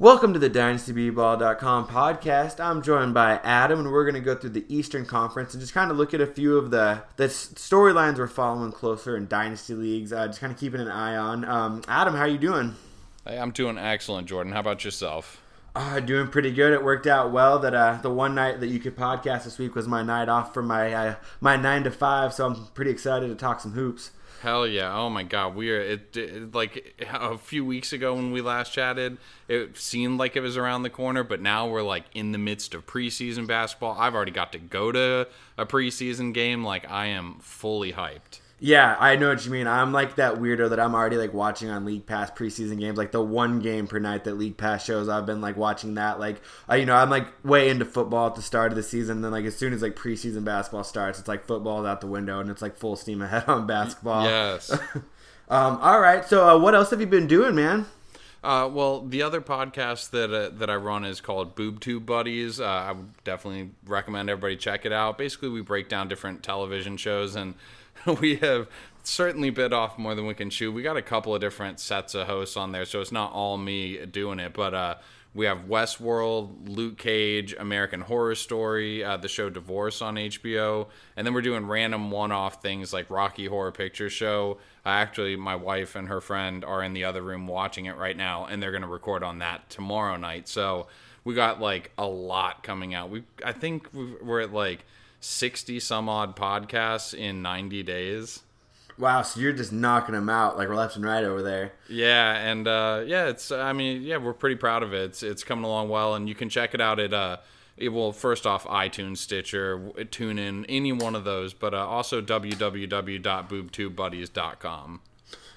Welcome to the DynastyBball.com podcast. I'm joined by Adam, and we're going to go through the Eastern Conference and just kind of look at a few of the the storylines we're following closer in Dynasty leagues. Uh, just kind of keeping an eye on. Um, Adam, how are you doing? Hey, I'm doing excellent, Jordan. How about yourself? Uh, doing pretty good. It worked out well that uh, the one night that you could podcast this week was my night off from my uh, my nine to five, so I'm pretty excited to talk some hoops. Hell yeah! Oh my god, we are it, it, like a few weeks ago when we last chatted. It seemed like it was around the corner, but now we're like in the midst of preseason basketball. I've already got to go to a preseason game. Like I am fully hyped. Yeah, I know what you mean. I'm like that weirdo that I'm already like watching on League Pass preseason games, like the one game per night that League Pass shows. I've been like watching that. Like, uh, you know, I'm like way into football at the start of the season. Then like as soon as like preseason basketball starts, it's like football's out the window and it's like full steam ahead on basketball. Yes. um. All right. So, uh, what else have you been doing, man? Uh, well, the other podcast that uh, that I run is called Boob Tube Buddies. Uh, I would definitely recommend everybody check it out. Basically, we break down different television shows and we have certainly bit off more than we can chew. We got a couple of different sets of hosts on there, so it's not all me doing it. But uh, we have Westworld, Luke Cage, American Horror Story, uh, the show Divorce on HBO, and then we're doing random one-off things like Rocky Horror Picture Show. Uh, actually, my wife and her friend are in the other room watching it right now, and they're going to record on that tomorrow night. So we got like a lot coming out. We I think we're at like 60 some odd podcasts in 90 days. Wow, so you're just knocking them out like left and right over there. Yeah, and uh, yeah, it's I mean, yeah, we're pretty proud of it. It's it's coming along well and you can check it out at uh it will first off iTunes, Stitcher, tune in any one of those, but uh, also www.boobtubebuddies.com.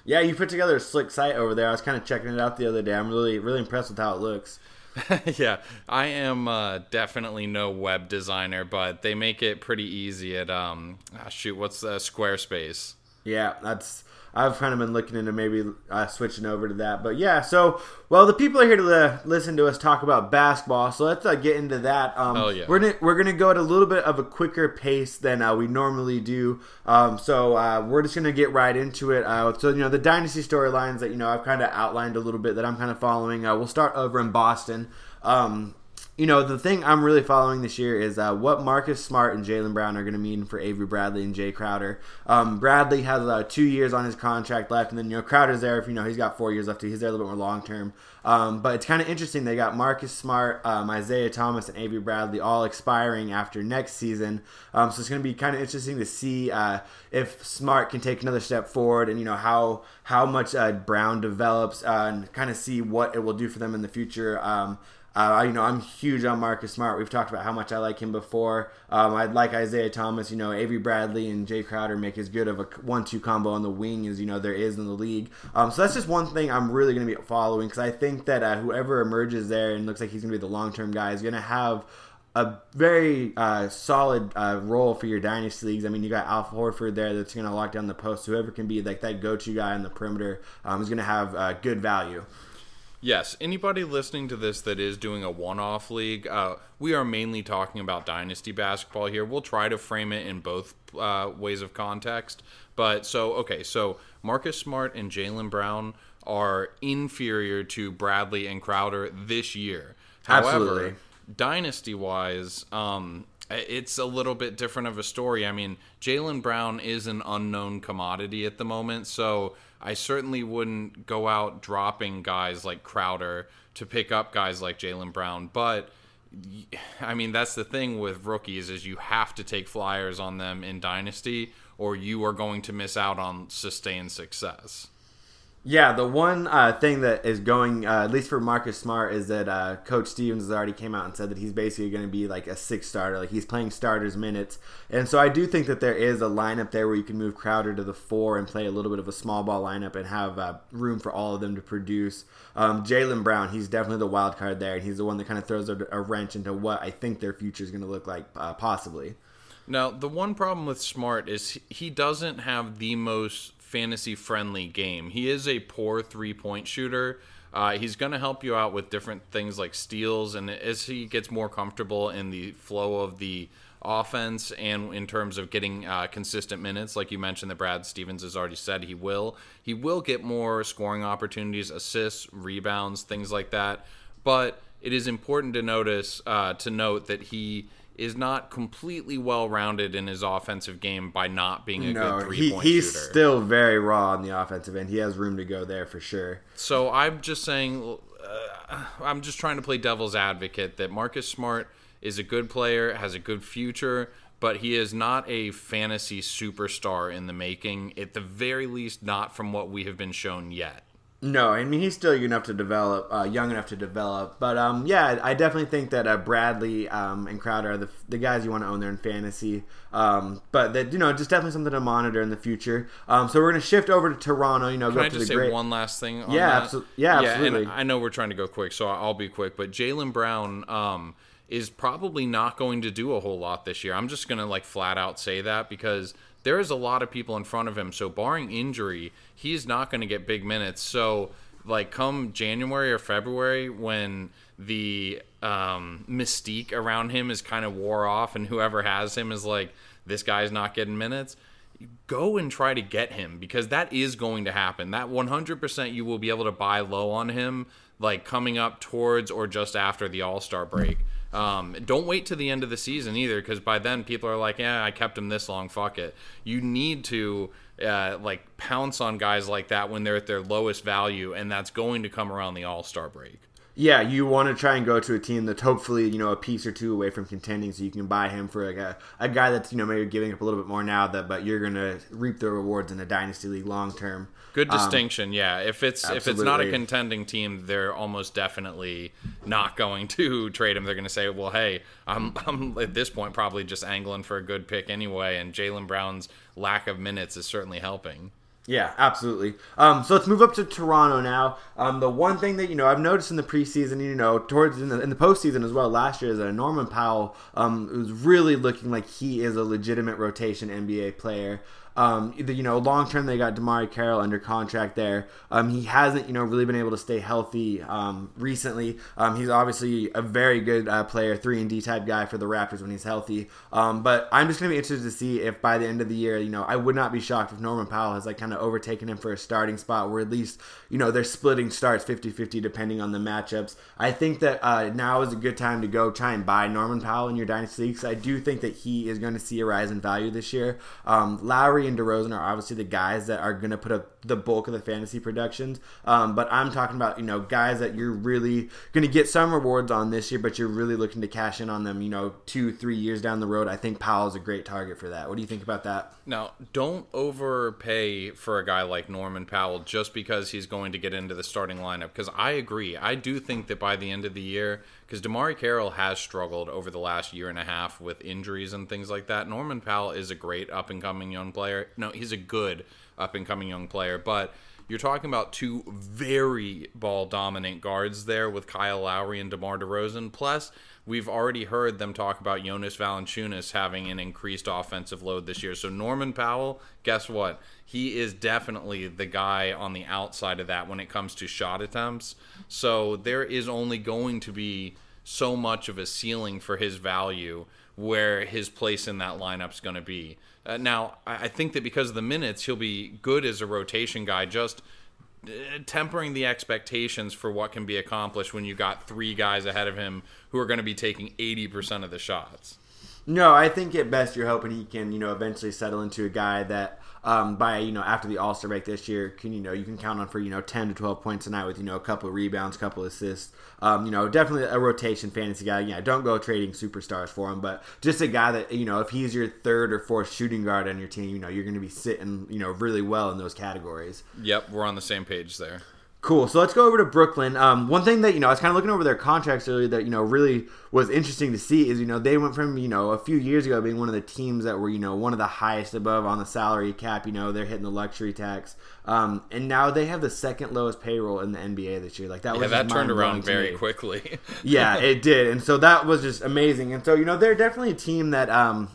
Yeah, you put together a slick site over there. I was kind of checking it out the other day. I'm really really impressed with how it looks. yeah, I am uh, definitely no web designer, but they make it pretty easy at um. Oh, shoot, what's the Squarespace? Yeah, that's I've kind of been looking into maybe uh, switching over to that. But yeah, so well, the people are here to uh, listen to us talk about basketball, so let's uh, get into that. Um, oh yeah, we're gonna we're gonna go at a little bit of a quicker pace than uh, we normally do. Um, so uh, we're just gonna get right into it. Uh, so you know the dynasty storylines that you know I've kind of outlined a little bit that I'm kind of following. we'll start over in Boston. Um, you know, the thing I'm really following this year is uh, what Marcus Smart and Jaylen Brown are going to mean for Avery Bradley and Jae Crowder. Um, Bradley has uh, two years on his contract left, and then you know Crowder's there. If you know he's got four years left, he's there a little bit more long term. Um, but it's kind of interesting. They got Marcus Smart, um, Isaiah Thomas, and Avery Bradley all expiring after next season. Um, so it's going to be kind of interesting to see uh, if Smart can take another step forward, and you know how how much uh, Brown develops, uh, and kind of see what it will do for them in the future. Uh, you know, I'm huge on Marcus Smart. We've talked about how much I like him before. Um, I'd like Isaiah Thomas. You know, Avery Bradley and Jae Crowder make as good of a one-two combo on the wing as you know there is in the league. Um, so that's just one thing I'm really going to be following because I think that uh, whoever emerges there and looks like he's going to be the long-term guy is going to have a very uh, solid uh, role for your dynasty leagues. I mean, you got Al Horford there that's going to lock down the post. Whoever can be like that go-to guy on the perimeter um, is going to have uh, good value. Yes, anybody listening to this that is doing a one-off league, uh, we are mainly talking about dynasty basketball here. We'll try to frame it in both uh, ways of context. But so okay, so Marcus Smart and Jaylen Brown are inferior to Bradley and Crowder this year. Absolutely. However, dynasty-wise, um, it's a little bit different of a story. I mean, Jaylen Brown is an unknown commodity at the moment, so I certainly wouldn't go out dropping guys like Crowder to pick up guys like Jaylen Brown. But I mean, that's the thing with rookies is you have to take flyers on them in Dynasty, or you are going to miss out on sustained success. Yeah, the one uh, thing that is going, uh, at least for Marcus Smart, is that uh, Coach Stevens has already came out and said that he's basically going to be like a six starter, like he's playing starters minutes, and so I do think that there is a lineup there where you can move Crowder to the four and play a little bit of a small ball lineup and have uh, room for all of them to produce. Um, Jaylen Brown, he's definitely the wild card there, and he's the one that kind of throws a, a wrench into what I think their future is going to look like, uh, possibly. Now, the one problem with Smart is he doesn't have the most fantasy friendly game. He is a poor three point shooter. Uh, he's going to help you out with different things like steals, and as he gets more comfortable in the flow of the offense and in terms of getting uh, consistent minutes, like you mentioned, that Brad Stevens has already said he will, he will get more scoring opportunities, assists, rebounds, things like that. but it is important to notice uh, to note that he is not completely well rounded in his offensive game by not being a No, good three he, point he's shooter. still very raw on the offensive end. He has room to go there for sure. So I'm just saying, uh, I'm just trying to play devil's advocate that Marcus Smart is a good player, has a good future, but he is not a fantasy superstar in the making. At the very least, not from what we have been shown yet. No, I mean he's still young enough to develop, uh, young enough to develop. But um, yeah, I definitely think that uh, Bradley um, and Crowder are the, the guys you want to own there in fantasy. Um, but that you know, just definitely something to monitor in the future. Um, so we're gonna shift over to Toronto. You know, Can go I up to the say great. one last thing? On Yeah, that? absol- yeah, absolutely. I know we're trying to go quick, so I'll be quick. But Jaylen Brown um, is probably not going to do a whole lot this year. I'm just gonna like flat out say that because there is a lot of people in front of him. So barring injury, he's not going to get big minutes. So like come January or February when the um, mystique around him is kind of wore off, and whoever has him is like this guy's not getting minutes go and try to get him because that is going to happen. That 100% you will be able to buy low on him, like coming up towards or just after the All Star break. Um, don't wait to the end of the season either, because by then people are like, "Yeah, I kept him this long. Fuck it." You need to uh, like pounce on guys like that when they're at their lowest value, and that's going to come around the All Star break. Yeah, you want to try and go to a team that's hopefully you know a piece or two away from contending, so you can buy him for like a, a guy that's you know maybe giving up a little bit more now that but you're gonna reap the rewards in a dynasty league long term. Good distinction, yeah. If it's if it's not a Um, contending team, they're almost definitely not going to trade him. They're going to say, "Well, hey, I'm I'm at this point probably just angling for a good pick anyway." And Jaylen Brown's lack of minutes is certainly helping. Yeah, absolutely. Um, so let's move up to Toronto now. Um, the one thing that you know I've noticed in the preseason, you know, towards in the, in the postseason as well last year is that Norman Powell um, was really looking like he is a legitimate rotation NBA player. Um, you know, long term they got DeMarre Carroll under contract there. Um, he hasn't, you know, really been able to stay healthy um, recently. Um, he's obviously a very good uh, player, three and D type guy for the Raptors when he's healthy. Um, but I'm just gonna be interested to see if by the end of the year, you know, I would not be shocked if Norman Powell has like kind of overtaken him for a starting spot, where at least you know they're splitting starts 50-50 depending on the matchups. I think that uh, now is a good time to go try and buy Norman Powell in your dynasty leagues. I do think that he is going to see a rise in value this year. Um, Lowry and DeRozan are obviously the guys that are going to put up the bulk of the fantasy productions. Um, but I'm talking about you know guys that you're really going to get some rewards on this year, but you're really looking to cash in on them. You know, two three years down the road. I think Powell's a great target for that. What do you think about that? Now, don't overpay for a guy like Norman Powell just because he's going to get into the starting lineup. Because I agree. I do think that by the end of the year, because DeMarre Carroll has struggled over the last year and a half with injuries and things like that. Norman Powell is a great up and coming young player. No, he's a good up and coming young player, but. You're talking about two very ball dominant guards there with Kyle Lowry and DeMar DeRozan. Plus, we've already heard them talk about Jonas Valanciunas having an increased offensive load this year. So Norman Powell, guess what? He is definitely the guy on the outside of that when it comes to shot attempts. So there is only going to be so much of a ceiling for his value where his place in that lineup's going to be. Uh, now, I I think that because of the minutes, he'll be good as a rotation guy, just uh, tempering the expectations for what can be accomplished when you got three guys ahead of him who are going to be taking 80% of the shots. No, I think at best you're hoping he can, you know, eventually settle into a guy that um, by you know after the All Star break this year can you know you can count on for you know ten to twelve points a night with you know a couple of rebounds, couple of assists. Um, you know, definitely a rotation fantasy guy. Yeah, don't go trading superstars for him, but just a guy that you know if he's your third or fourth shooting guard on your team, you know you're going to be sitting you know really well in those categories. Yep, we're on the same page there. Cool. So let's go over to Brooklyn. Um, one thing that you know, I was kind of looking over their contracts earlier that you know really was interesting to see is you know they went from you know a few years ago being one of the teams that were you know one of the highest above on the salary cap. You know they're hitting the luxury tax, um, and now they have the second lowest payroll in the NBA this year. Like that Yeah, was that turned around very quickly. yeah, it did, and so that was just amazing. And so you know they're definitely a team that um,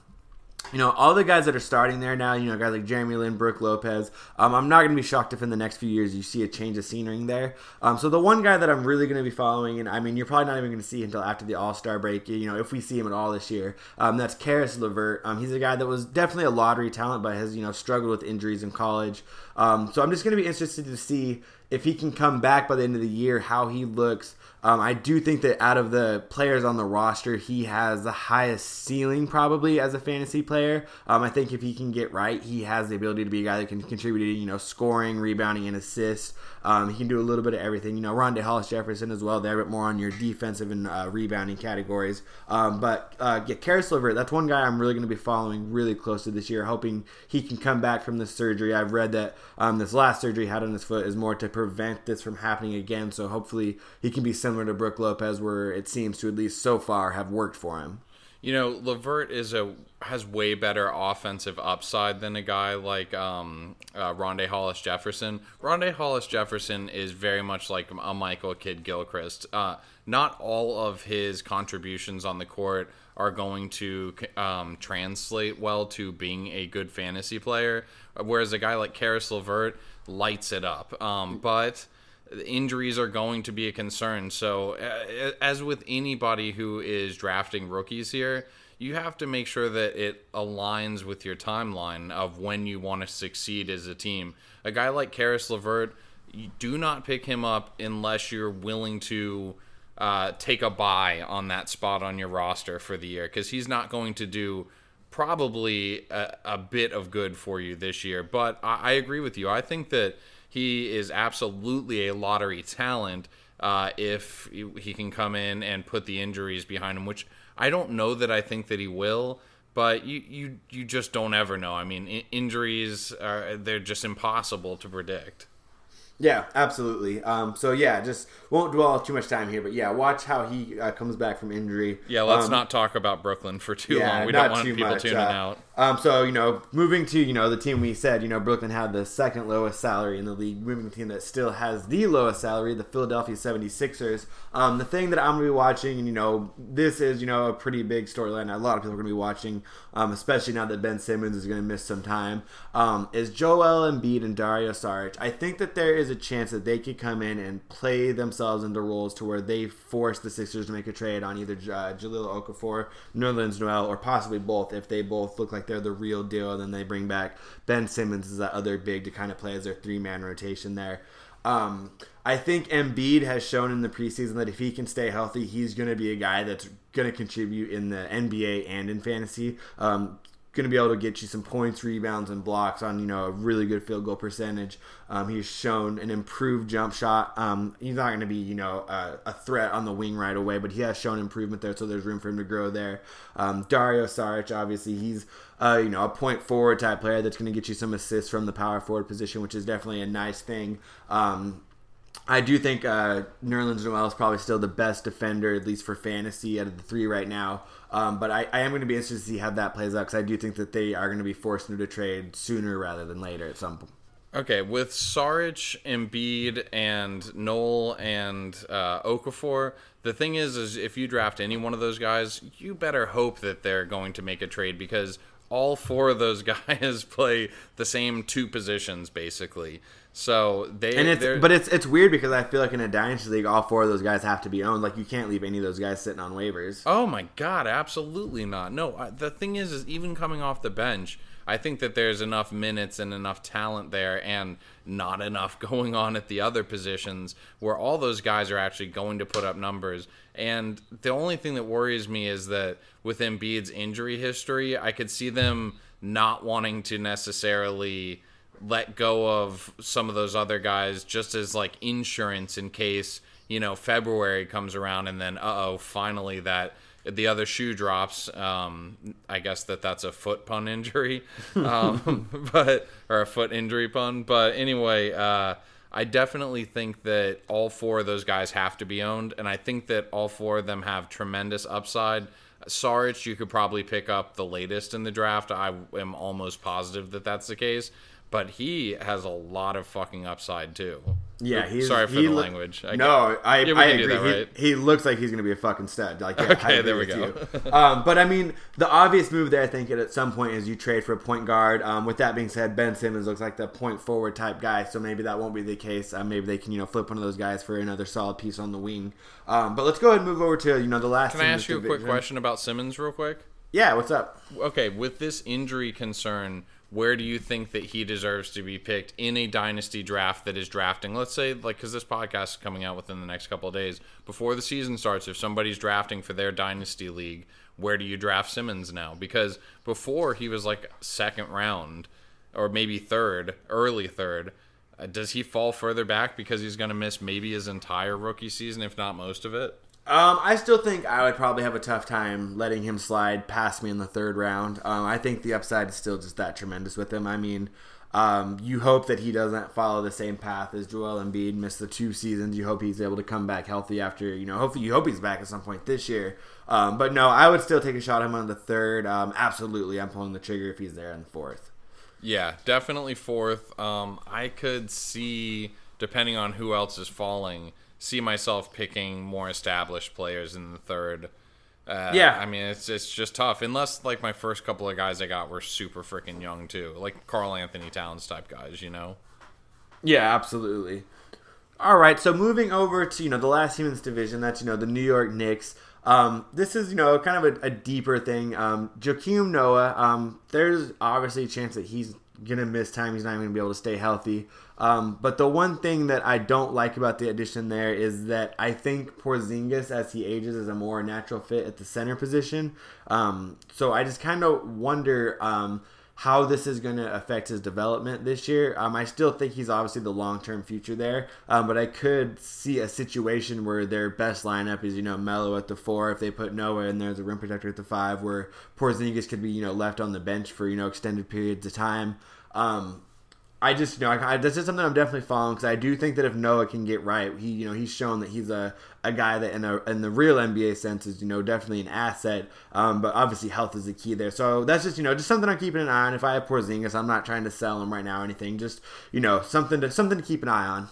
you know, all the guys that are starting there now, you know, guys like Jeremy Lin, Brook Lopez. Um, I'm not going to be shocked if in the next few years you see a change of scenery there. Um, so the one guy that I'm really going to be following, and I mean, you're probably not even going to see until after the All Star break, you know, if we see him at all this year. Um, that's Caris LeVert. Um, he's a guy that was definitely a lottery talent, but has you know struggled with injuries in college. Um, so I'm just going to be interested to see if he can come back by the end of the year, how he looks. Um, I do think that out of the players on the roster, he has the highest ceiling probably as a fantasy player. Um, I think if he can get right, he has the ability to be a guy that can contribute, you know, scoring, rebounding, and assists. Um, he can do a little bit of everything. You know, Rondae Hollis Jefferson as well. They're a bit more on your defensive and uh, rebounding categories. Um, but uh, yeah, Caris LeVert, that's one guy I'm really going to be following really closely this year, hoping he can come back from this surgery. I've read that um, this last surgery he had on his foot is more to prevent this from happening again. So hopefully he can be similar to Brook Lopez, where it seems to at least so far have worked for him. You know, LeVert is a has way better offensive upside than a guy like um, uh, Rondae Hollis Jefferson. Rondae Hollis Jefferson is very much like a Michael Kidd Gilchrist. Uh, not all of his contributions on the court are going to um, translate well to being a good fantasy player, whereas a guy like Caris LeVert lights it up. Um, but injuries are going to be a concern. So, as with anybody who is drafting rookies here, you have to make sure that it aligns with your timeline of when you want to succeed as a team. A guy like Caris LeVert, you do not pick him up unless you're willing to uh, take a buy on that spot on your roster for the year because he's not going to do probably a, a, bit of good for you this year. But I, I agree with you. I think that he is absolutely a lottery talent uh, if he can come in and put the injuries behind him, which I don't know that I think that he will. But you, you, you just don't ever know. I mean, injuries are they're just impossible to predict. Yeah, absolutely. Um, so yeah, just won't dwell too much time here, but yeah, watch how he uh, comes back from injury. Yeah, let's um, not talk about Brooklyn for too yeah, long. We don't want people much. tuning uh, out. Um, so you know, moving to you know the team we said you know Brooklyn had the second lowest salary in the league. Moving to the team that still has the lowest salary, the Philadelphia 76ers. Um, the thing that I'm gonna be watching, and you know, this is you know a pretty big storyline. A lot of people are gonna be watching, um, especially now that Ben Simmons is gonna miss some time. Um, is Joel Embiid and Dario Saric? I think that there is a chance that they could come in and play themselves into roles to where they force the Sixers to make a trade on either uh, Jahlil Okafor, Nerlens Noel, or possibly both if they both look like like they're the real deal. And then they bring back Ben Simmons as that other big to kind of play as their three man rotation there. Um, I think Embiid has shown in the preseason that if he can stay healthy, he's going to be a guy that's going to contribute in the NBA and in fantasy. Um, going to be able to get you some points, rebounds, and blocks on you know a really good field goal percentage. Um, he's shown an improved jump shot. Um, he's not going to be you know a, a, threat on the wing right away, but he has shown improvement there, so there's room for him to grow there. Um, Dario Saric, obviously, he's uh, you know a point forward type player that's going to get you some assists from the power forward position, which is definitely a nice thing. Um, I do think uh, Nerlens Noel is probably still the best defender, at least for fantasy, out of the three right now. Um, but I, I, am going to be interested to see how that plays out because I do think that they are going to be forced into trade sooner rather than later at some point. Okay, with Saric, Embiid, and Noel and uh, Okafor, the thing is, is if you draft any one of those guys, you better hope that they're going to make a trade because all four of those guys play the same two positions basically. So they and it's but it's it's weird because I feel like in a dynasty league, all four of those guys have to be owned. Like you can't leave any of those guys sitting on waivers. Oh my god, absolutely not. No, the thing is, is even coming off the bench, I think that there's enough minutes and enough talent there, and not enough going on at the other positions where all those guys are actually going to put up numbers. And the only thing that worries me is that with Embiid's injury history, I could see them not wanting to necessarily let go of some of those other guys just as like insurance in case you know February comes around and then uh oh finally that the other shoe drops. Um, I guess that that's a foot pun injury, um, but or a foot injury pun. But anyway, uh, I definitely think that all four of those guys have to be owned, and I think that all four of them have tremendous upside. Saric, you could probably pick up the latest in the draft. I am almost positive that that's the case but he has a lot of fucking upside too. Yeah, he's sorry for he the lo- language. I no, I, yeah, I agree. That, right? he, he, looks like he's going to be a fucking stud. Like, yeah, okay, there we go. um, but I mean, the obvious move there, I think, at some point is you trade for a point guard. Um, with that being said, Ben Simmons looks like the point forward type guy, so maybe that won't be the case. Uh, maybe they can you know flip one of those guys for another solid piece on the wing. Um, but let's go ahead and move over to you know the last. Can I ask you a quick question about Simmons, real quick? Yeah, what's up? Okay, with this injury concern where do you think that he deserves to be picked in a dynasty draft that is drafting? Let's say, like, because this podcast is coming out within the next couple of days before the season starts. If somebody's drafting for their dynasty league, where do you draft Simmons now? Because before he was like second round or maybe third, early third. Uh, does he fall further back because he's going to miss maybe his entire rookie season, if not most of it? Um, I still think I would probably have a tough time letting him slide past me in the third round. Um, I think the upside is still just that tremendous with him. I mean, um, you hope that he doesn't follow the same path as Joel Embiid, miss the two seasons. You hope he's able to come back healthy after, you know, hopefully you hope he's back at some point this year. Um, but no, I would still take a shot at him on the third. Um, absolutely, I'm pulling the trigger if he's there in the fourth. Yeah, definitely fourth. Um, I could see, depending on who else is falling, see myself picking more established players in the third. Uh, Yeah. I mean it's it's just tough unless like my first couple of guys I got were super freaking young too, like Karl Anthony Towns type guys, you know. Yeah, absolutely. All right, so moving over to you know the last team in this division, that's you know the New York Knicks. Um, this is you know kind of a, a deeper thing. Um, Joakim Noah, um, there's obviously a chance that he's gonna miss time. He's not even gonna be able to stay healthy. Um, but the one thing that I don't like about the addition there is that I think Porzingis, as he ages, is a more natural fit at the center position. Um, so I just kind of wonder. Um, how this is going to affect his development this year. Um, I still think he's obviously the long term future there, um, but I could see a situation where their best lineup is you know Melo at the four if they put Noah in there as a rim protector at the five, where Porzingis could be you know left on the bench for you know extended periods of time. Um, I just you know I, I, this is something I'm definitely following because I do think that if Noah can get right, he you know he's shown that he's a, a guy that in a in the real NBA sense is you know definitely an asset. Um, but obviously health is the key there. So that's just you know just something I'm keeping an eye on. If I have Porzingis, I'm not trying to sell him right now or anything. Just you know something to something to keep an eye on.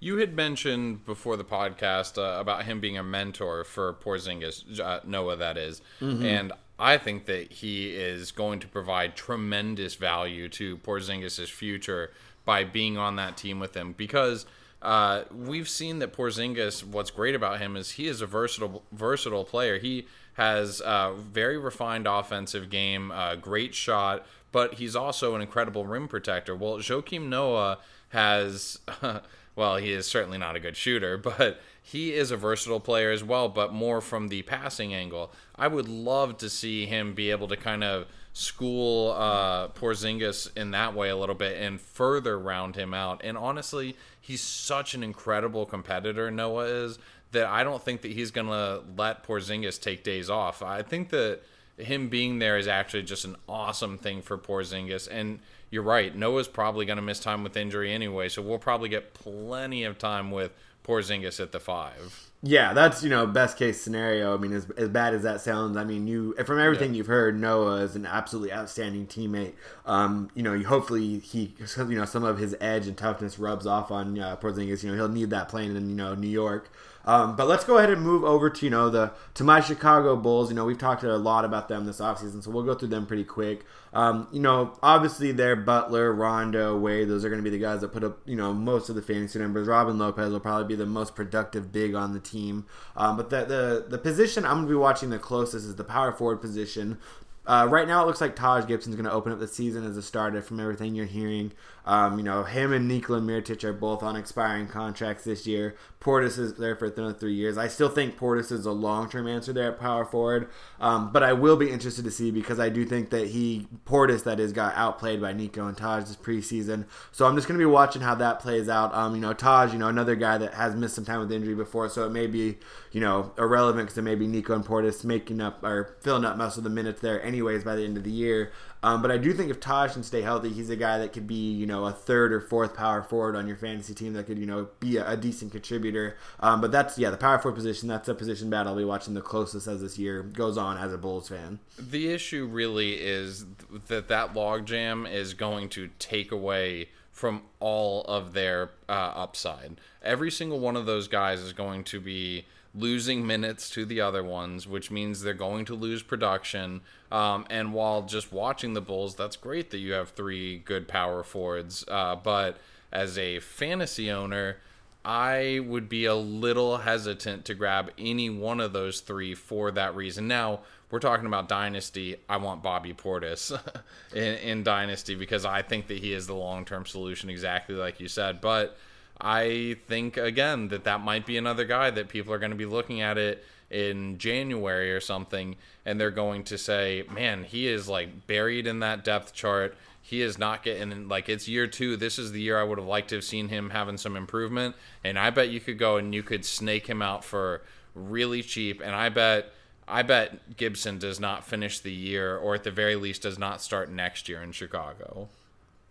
You had mentioned before the podcast uh, about him being a mentor for Porzingis, uh, Noah, that is. and I think that he is going to provide tremendous value to Porzingis' future by being on that team with him because uh, we've seen that Porzingis. What's great about him is he is a versatile, versatile player. He has a very refined offensive game, great shot, but he's also an incredible rim protector. Well, Joakim Noah has. well, he is certainly not a good shooter, but he is a versatile player as well, but more from the passing angle. I would love to see him be able to kind of school uh, Porzingis in that way a little bit and further round him out. And honestly, he's such an incredible competitor, Noah is, that I don't think that he's going to let Porzingis take days off. I think that him being there is actually just an awesome thing for Porzingis. And you're right, Noah's probably going to miss time with injury anyway, so we'll probably get plenty of time with Porzingis at the five. Yeah, that's you know best case scenario. I mean, as, as bad as that sounds, I mean you from everything Yeah. you've heard, Noah is an absolutely outstanding teammate. Um, you know, you hopefully he you know some of his edge and toughness rubs off on uh, Porzingis. You know, he'll need that playing in you know New York. Um, but let's go ahead and move over to you know the to my Chicago Bulls. You know, we've talked a lot about them this offseason, so we'll go through them pretty quick. Um, you know, obviously they're Butler, Rondo, Wade. Those are going to be the guys that put up you know most of the fantasy numbers. Robin Lopez will probably be the most productive big on the team. Um, but the, the the position I'm going to be watching the closest is the power forward position. Uh, right now, it looks like Taj Gibson's going to open up the season as a starter. From everything you're hearing, um, you know him and Nikola Mirotic are both on expiring contracts this year. Portis is there for another three years. I still think Portis is a long-term answer there at power forward, um, but I will be interested to see because I do think that he Portis that is got outplayed by Nico and Taj this preseason. So I'm just going to be watching how that plays out. Um, you know Taj, you know another guy that has missed some time with injury before, so it may be you know irrelevant because it may be Nico and Portis making up or filling up most of the minutes there anyways by the end of the year. Um, but I do think if Taj can stay healthy, he's a guy that could be, you know, a third or fourth power forward on your fantasy team that could, you know, be a, a decent contributor. Um, but that's, yeah, the power forward position, that's a position battle I'll be watching the closest as this year goes on as a Bulls fan. The issue really is that that logjam is going to take away from all of their uh, upside. Every single one of those guys is going to be losing minutes to the other ones, which means they're going to lose production. Um, and while just watching the Bulls, that's great that you have three good power forwards. Uh, but as a fantasy owner, I would be a little hesitant to grab any one of those three for that reason. Now, we're talking about Dynasty. I want Bobby Portis in, in Dynasty because I think that he is the long term solution, exactly like you said. But I think, again, that that might be another guy that people are going to be looking at it in January or something, and they're going to say, man, he is like buried in that depth chart he is not getting like it's year two. This is the year I would have liked to have seen him having some improvement. And I bet you could go and you could snake him out for really cheap. And I bet I bet Gibson does not finish the year, or at the very least, does not start next year in Chicago.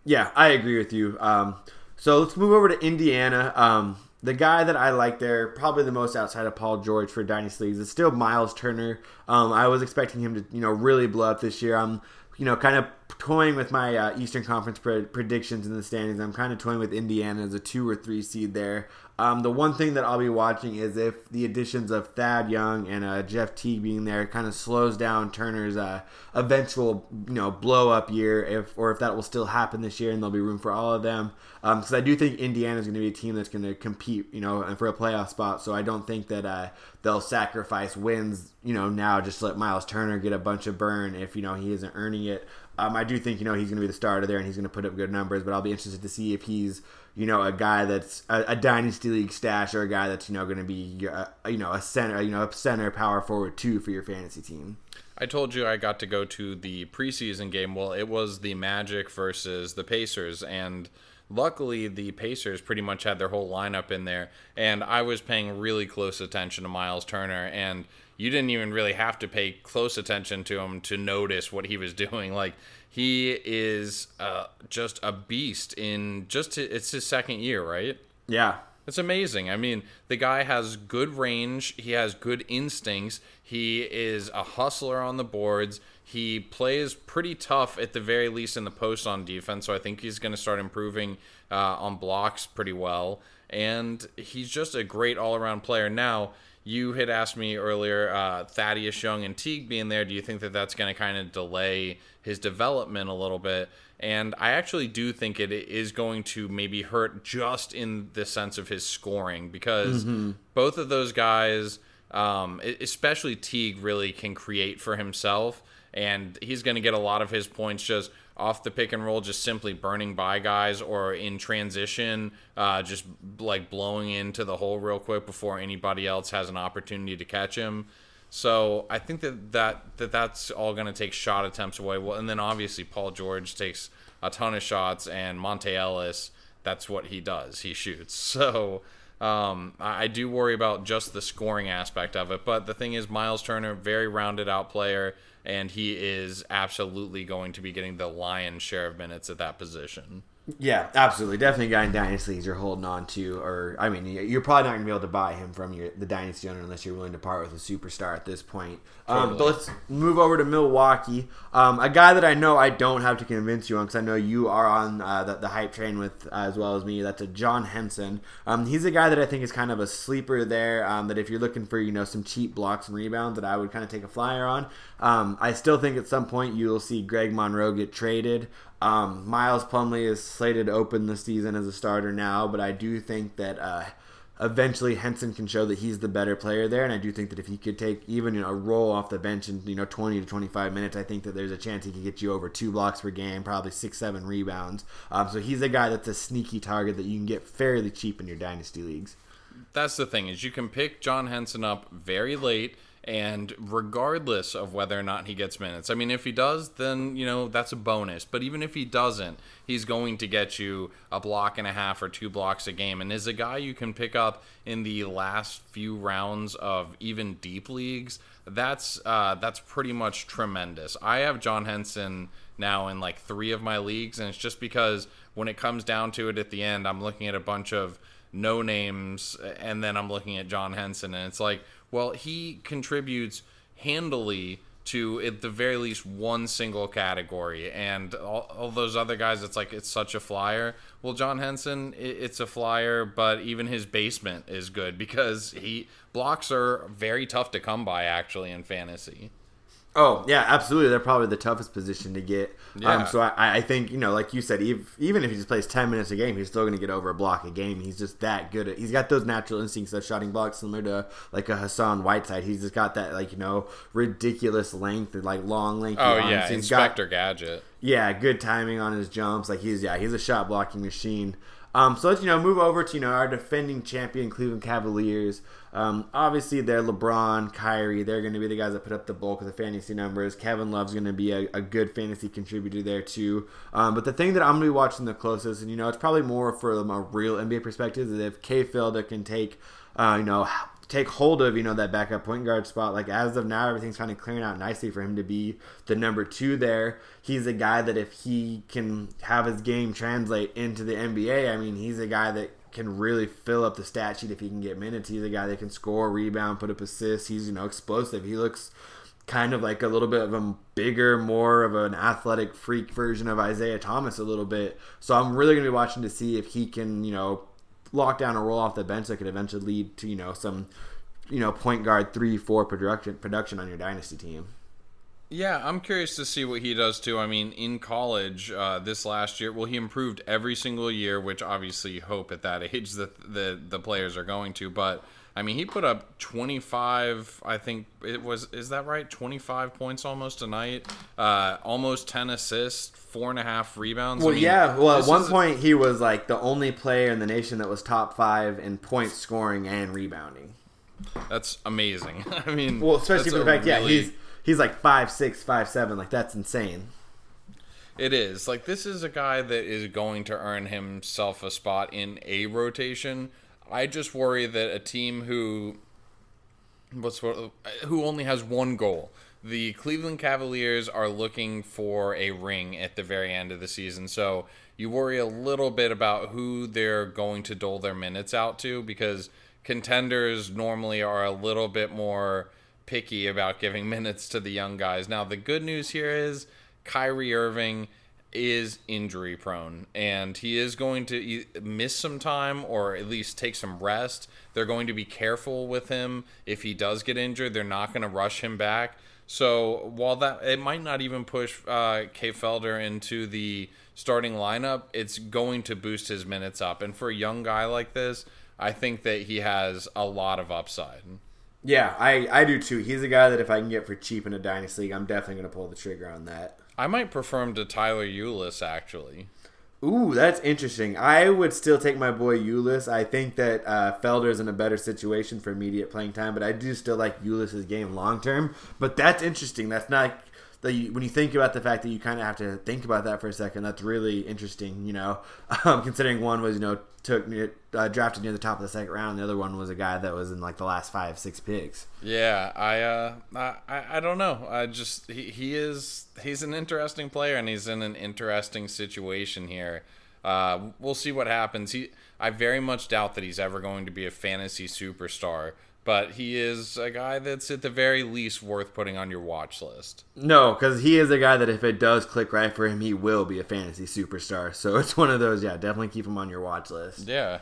Yeah, I agree with you. Um, so let's move over to Indiana. Um, the guy that I like there, probably the most outside of Paul George for Dynasty Leagues, is still Miles Turner. Um, I was expecting him to, you know, really blow up this year. I'm you know, kind of toying with my uh, Eastern Conference pre- predictions in the standings. I'm kind of toying with Indiana as a two or three seed there. Um, the one thing that I'll be watching is if the additions of Thad Young and uh, Jeff Teague being there kind of slows down Turner's uh, eventual, you know, blow up year, if or if that will still happen this year, and there'll be room for all of them. Because um, I do think Indiana is going to be a team that's going to compete, you know, for a playoff spot. So I don't think that uh, they'll sacrifice wins, you know, now just let Miles Turner get a bunch of burn if you know he isn't earning it. Um, I do think you know he's going to be the starter there, and he's going to put up good numbers. But I'll be interested to see if he's you know, a guy that's a, a dynasty league stash or a guy that's you know going to be uh, you know a center, you know, a center power forward two for your fantasy team. I told you I got to go to the preseason game. Well, it was the Magic versus the Pacers, and luckily the Pacers pretty much had their whole lineup in there, and I was paying really close attention to Miles Turner and you didn't even really have to pay close attention to him to notice what he was doing. Like he is uh, just a beast in just it's his second year, right? Yeah. It's amazing. I mean, the guy has good range, he has good instincts, he is a hustler on the boards. He plays pretty tough at the very least in the post on defense, so I think he's going to start improving uh, on blocks pretty well. And he's just a great all around player. Now, you had asked me earlier, uh, Thaddeus Young and Teague being there. Do you think that that's going to kind of delay his development a little bit? And I actually do think it is going to maybe hurt just in the sense of his scoring because mm-hmm. both of those guys, um, especially Teague, really can create for himself. And he's going to get a lot of his points just off the pick and roll, just simply burning by guys, or in transition, uh, just like blowing into the hole real quick before anybody else has an opportunity to catch him. So I think that that, that that's all going to take shot attempts away. Well, and then obviously Paul George takes a ton of shots, and Monta Ellis, that's what he does. He shoots. So um, I, I do worry about just the scoring aspect of it. But the thing is, Miles Turner, very rounded out player and he is absolutely going to be getting the lion's share of minutes at that position. Yeah, absolutely. Definitely a guy in dynasties you're holding on to, or I mean, you're probably not going to be able to buy him from your the dynasty owner unless you're willing to part with a superstar at this point. Totally. Um, but let's move over to Milwaukee. Um, a guy that I know I don't have to convince you on because I know you are on uh, the, the, hype train with uh, as well as me. That's a John Henson. Um, he's a guy that I think is kind of a sleeper there. Um, that if you're looking for you know some cheap blocks and rebounds, that I would kind of take a flyer on. Um, I still think at some point you will see Greg Monroe get traded. Um, Miles Plumlee is slated to open the season as a starter now, but I do think that uh, eventually Henson can show that he's the better player there, and I do think that if he could take even you know, a role off the bench in you know 20 to 25 minutes, I think that there's a chance he could get you over two blocks per game, probably six seven rebounds. Um, so he's a guy that's a sneaky target that you can get fairly cheap in your dynasty leagues. That's the thing is you can pick John Henson up very late and regardless of whether or not he gets minutes. I mean, if he does, then, you know, that's a bonus. But even if he doesn't, he's going to get you a block and a half or two blocks a game. And is a guy you can pick up in the last few rounds of even deep leagues. That's uh, that's pretty much tremendous. I have John Henson now in like three of my leagues, and it's just because when it comes down to it at the end, I'm looking at a bunch of no names, and then I'm looking at John Henson, and it's like, well, he contributes handily to at the very least one single category. And all, all, those other guys it's like it's such a flyer. Well john henson it, it's a flyer but even his basement is good because he blocks are very tough to come by actually in fantasy Oh yeah, absolutely. They're probably the toughest position to get. Yeah. Um, so I, I think you know, like you said, if, even if he just plays ten minutes a game, he's still going to get over a block a game. He's just that good. At, he's got those natural instincts of shotting blocks, similar to like a Hassan Whiteside. He's just got that like you know ridiculous length and like long length. Oh yeah, Inspector got, Gadget. Yeah, good timing on his jumps. Like he's yeah, he's a shot blocking machine. Um, so let's you know move over to you know our defending champion Cleveland Cavaliers. Um, obviously, they're LeBron, Kyrie. They're going to be the guys that put up the bulk of the fantasy numbers. Kevin Love's going to be a, a, good fantasy contributor there too. Um, but the thing that I'm going to be watching the closest, and you know, it's probably more from a real NBA perspective, is if Kay Felder can take, uh, you know, take hold of you know that backup point guard spot. Like as of now, everything's kind of clearing out nicely for him to be the number two there. He's a guy that if he can have his game translate into the NBA, I mean, he's a guy that can really fill up the stat sheet if he can get minutes. He's a guy that can score, rebound, put up assists. He's you know explosive. He looks kind of like a little bit of a bigger, more of an athletic freak version of Isaiah Thomas a little bit. So I'm really going to be watching to see if he can you know lock down a role off the bench that could eventually lead to you know some you know point guard three four production production on your dynasty team. Yeah, I'm curious to see what he does too. I mean, in college uh, this last year, well, he improved every single year, which obviously you hope at that age that the the players are going to. But I mean, he put up 25. I think it was. Is that right? 25 points almost a night. Uh, almost 10 assists, four and a half rebounds. Well, I mean, yeah. Well, at one point he was like the only player in the nation that was top five in points scoring and rebounding. That's amazing. I mean, well, especially for the fact, really... yeah, he's he's like five six, five seven. Like that's insane. It is like this is a guy that is going to earn himself a spot in a rotation. I just worry that a team who what's who only has one goal. The Cleveland Cavaliers are looking for a ring at the very end of the season, so you worry a little bit about who they're going to dole their minutes out to because contenders normally are a little bit more picky about giving minutes to the young guys. Now, the good news here is Kyrie Irving is injury prone and he is going to miss some time or at least take some rest. They're going to be careful with him if he does get injured. They're not going to rush him back. So while that it might not even push uh, Kay Felder into the starting lineup, it's going to boost his minutes up. And for a young guy like this, I think that he has a lot of upside. Yeah, I, I do too. He's a guy that if I can get for cheap in a dynasty league, I'm definitely going to pull the trigger on that. I might prefer him to Tyler Ulis, actually. Ooh, that's interesting. I would still take my boy Ulis. I think that uh, Felder's in a better situation for immediate playing time, but I do still like Ulis's game long term. But that's interesting. That's not that you, when you think about the fact that you kind of have to think about that for a second, that's really interesting. You know, um, considering one was you know took uh, drafted near the top of the second round, the other one was a guy that was in like the last five six picks. Yeah, I uh, I I don't know. I just he he is he's an interesting player and he's in an interesting situation here. Uh, we'll see what happens. He I very much doubt that he's ever going to be a fantasy superstar but he is a guy that's at the very least worth putting on your watch list. No, because he is a guy that if it does click right for him, he will be a fantasy superstar. So it's one of those, yeah, definitely keep him on your watch list. Yeah.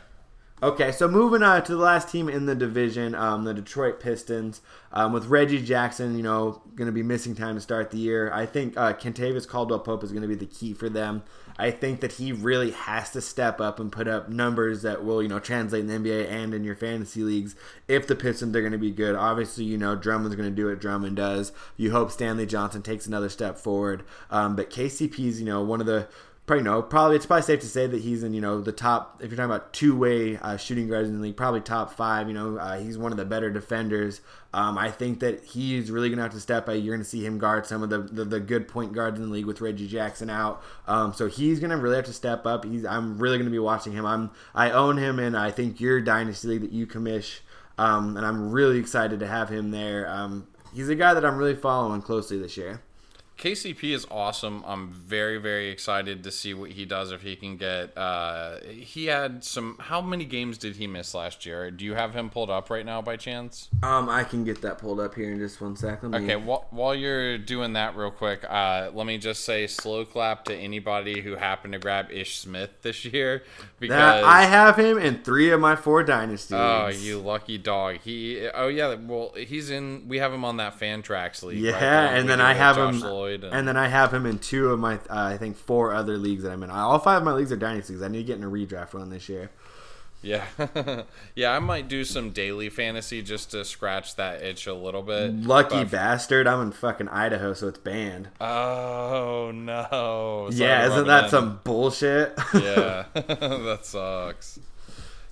Okay, so moving on to the last team in the division, um, the Detroit Pistons, um, with Reggie Jackson, you know, going to be missing time to start the year. I think uh, Kentavious Caldwell Pope is going to be the key for them. I think that he really has to step up and put up numbers that will, you know, translate in the NBA and in your fantasy leagues if the Pistons are going to be good. Obviously, you know, Drummond's going to do what Drummond does. You hope Stanley Johnson takes another step forward. Um, but KCP's, you know, one of the probably no. Probably it's probably safe to say that he's in you know the top. If you're talking about two way uh, shooting guards in the league, probably top five. You know uh, he's one of the better defenders. Um, I think that he's really gonna have to step up. You're gonna see him guard some of the, the, the good point guards in the league with Reggie Jackson out. Um, so he's gonna really have to step up. He's I'm really gonna be watching him. I'm I own him, and I think your dynasty league that you commish. Um, and I'm really excited to have him there. Um, he's a guy that I'm really following closely this year. KCP is awesome. I'm very, very excited to see what he does if he can get. Uh, he had some. How many games did he miss last year? Do you have him pulled up right now by chance? Um, I can get that pulled up here in just one second. Okay, wh- while you're doing that real quick, uh, let me just say slow clap to anybody who happened to grab Ish Smith this year because That, I have him in three of my four dynasties. Oh, you lucky dog! He, oh yeah, well he's in. We have him on that Fantrax league. Yeah, right? And we then I have Josh him, Lloyd and then I have him in two of my, uh, I think four other leagues that I'm in. All five of my leagues are dynasties. I need to get in a redraft one this year. Yeah, yeah. I might do some daily fantasy just to scratch that itch a little bit. Lucky but- bastard! I'm in fucking Idaho, so it's banned. Oh no! Sorry yeah, isn't that in. some bullshit? Yeah, that sucks.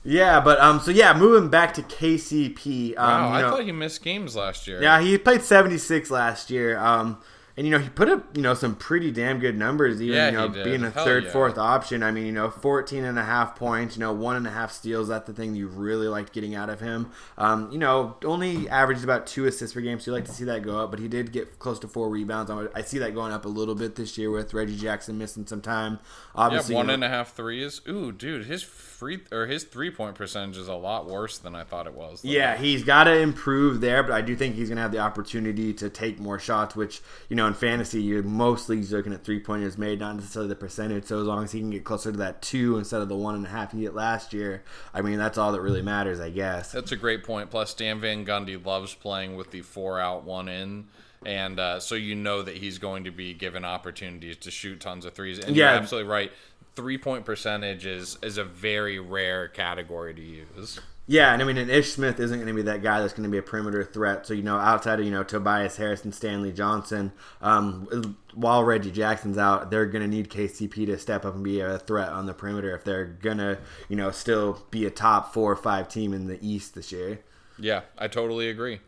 yeah, but um, so yeah, moving back to KCP. Um, Wow, I know- thought he missed games last year. Yeah, he played 76 last year. Um, and you know he put up you know some pretty damn good numbers even Yeah, you know being a Hell third yeah. fourth option. I mean you know 14 and a half points you know one and a half steals that's the thing you really liked getting out of him. Um, you know only averaged about two assists per game so you like to see that go up but he did get close to four rebounds. I, see that going up a little bit this year with reggie jackson missing some time. Yeah, obviously one you know- and a half threes. Ooh, dude, his free or his three point percentage is a lot worse than I thought it was. Yeah, he's got to improve there, but I do think he's going to have the opportunity to take more shots, which, you know, in fantasy, you're most leagues looking at three pointers made, not necessarily the percentage. So as long as he can get closer to that two instead of the one and a half he hit last year, I mean, that's all that really matters, I guess. That's a great point. Plus, Stan Van Gundy loves playing with the four out, one in. And uh, so you know that he's going to be given opportunities to shoot tons of threes. And Yeah. you're absolutely right. Three point percentage is, is a very rare category to use. Yeah, and I mean, and Ish Smith isn't going to be that guy that's going to be a perimeter threat. So, you know, outside of, you know, Tobias Harris and Stanley Johnson, um, while Reggie Jackson's out, they're going to need KCP to step up and be a threat on the perimeter if they're going to, you know, still be a top four or five team in the East this year. Yeah, I totally agree.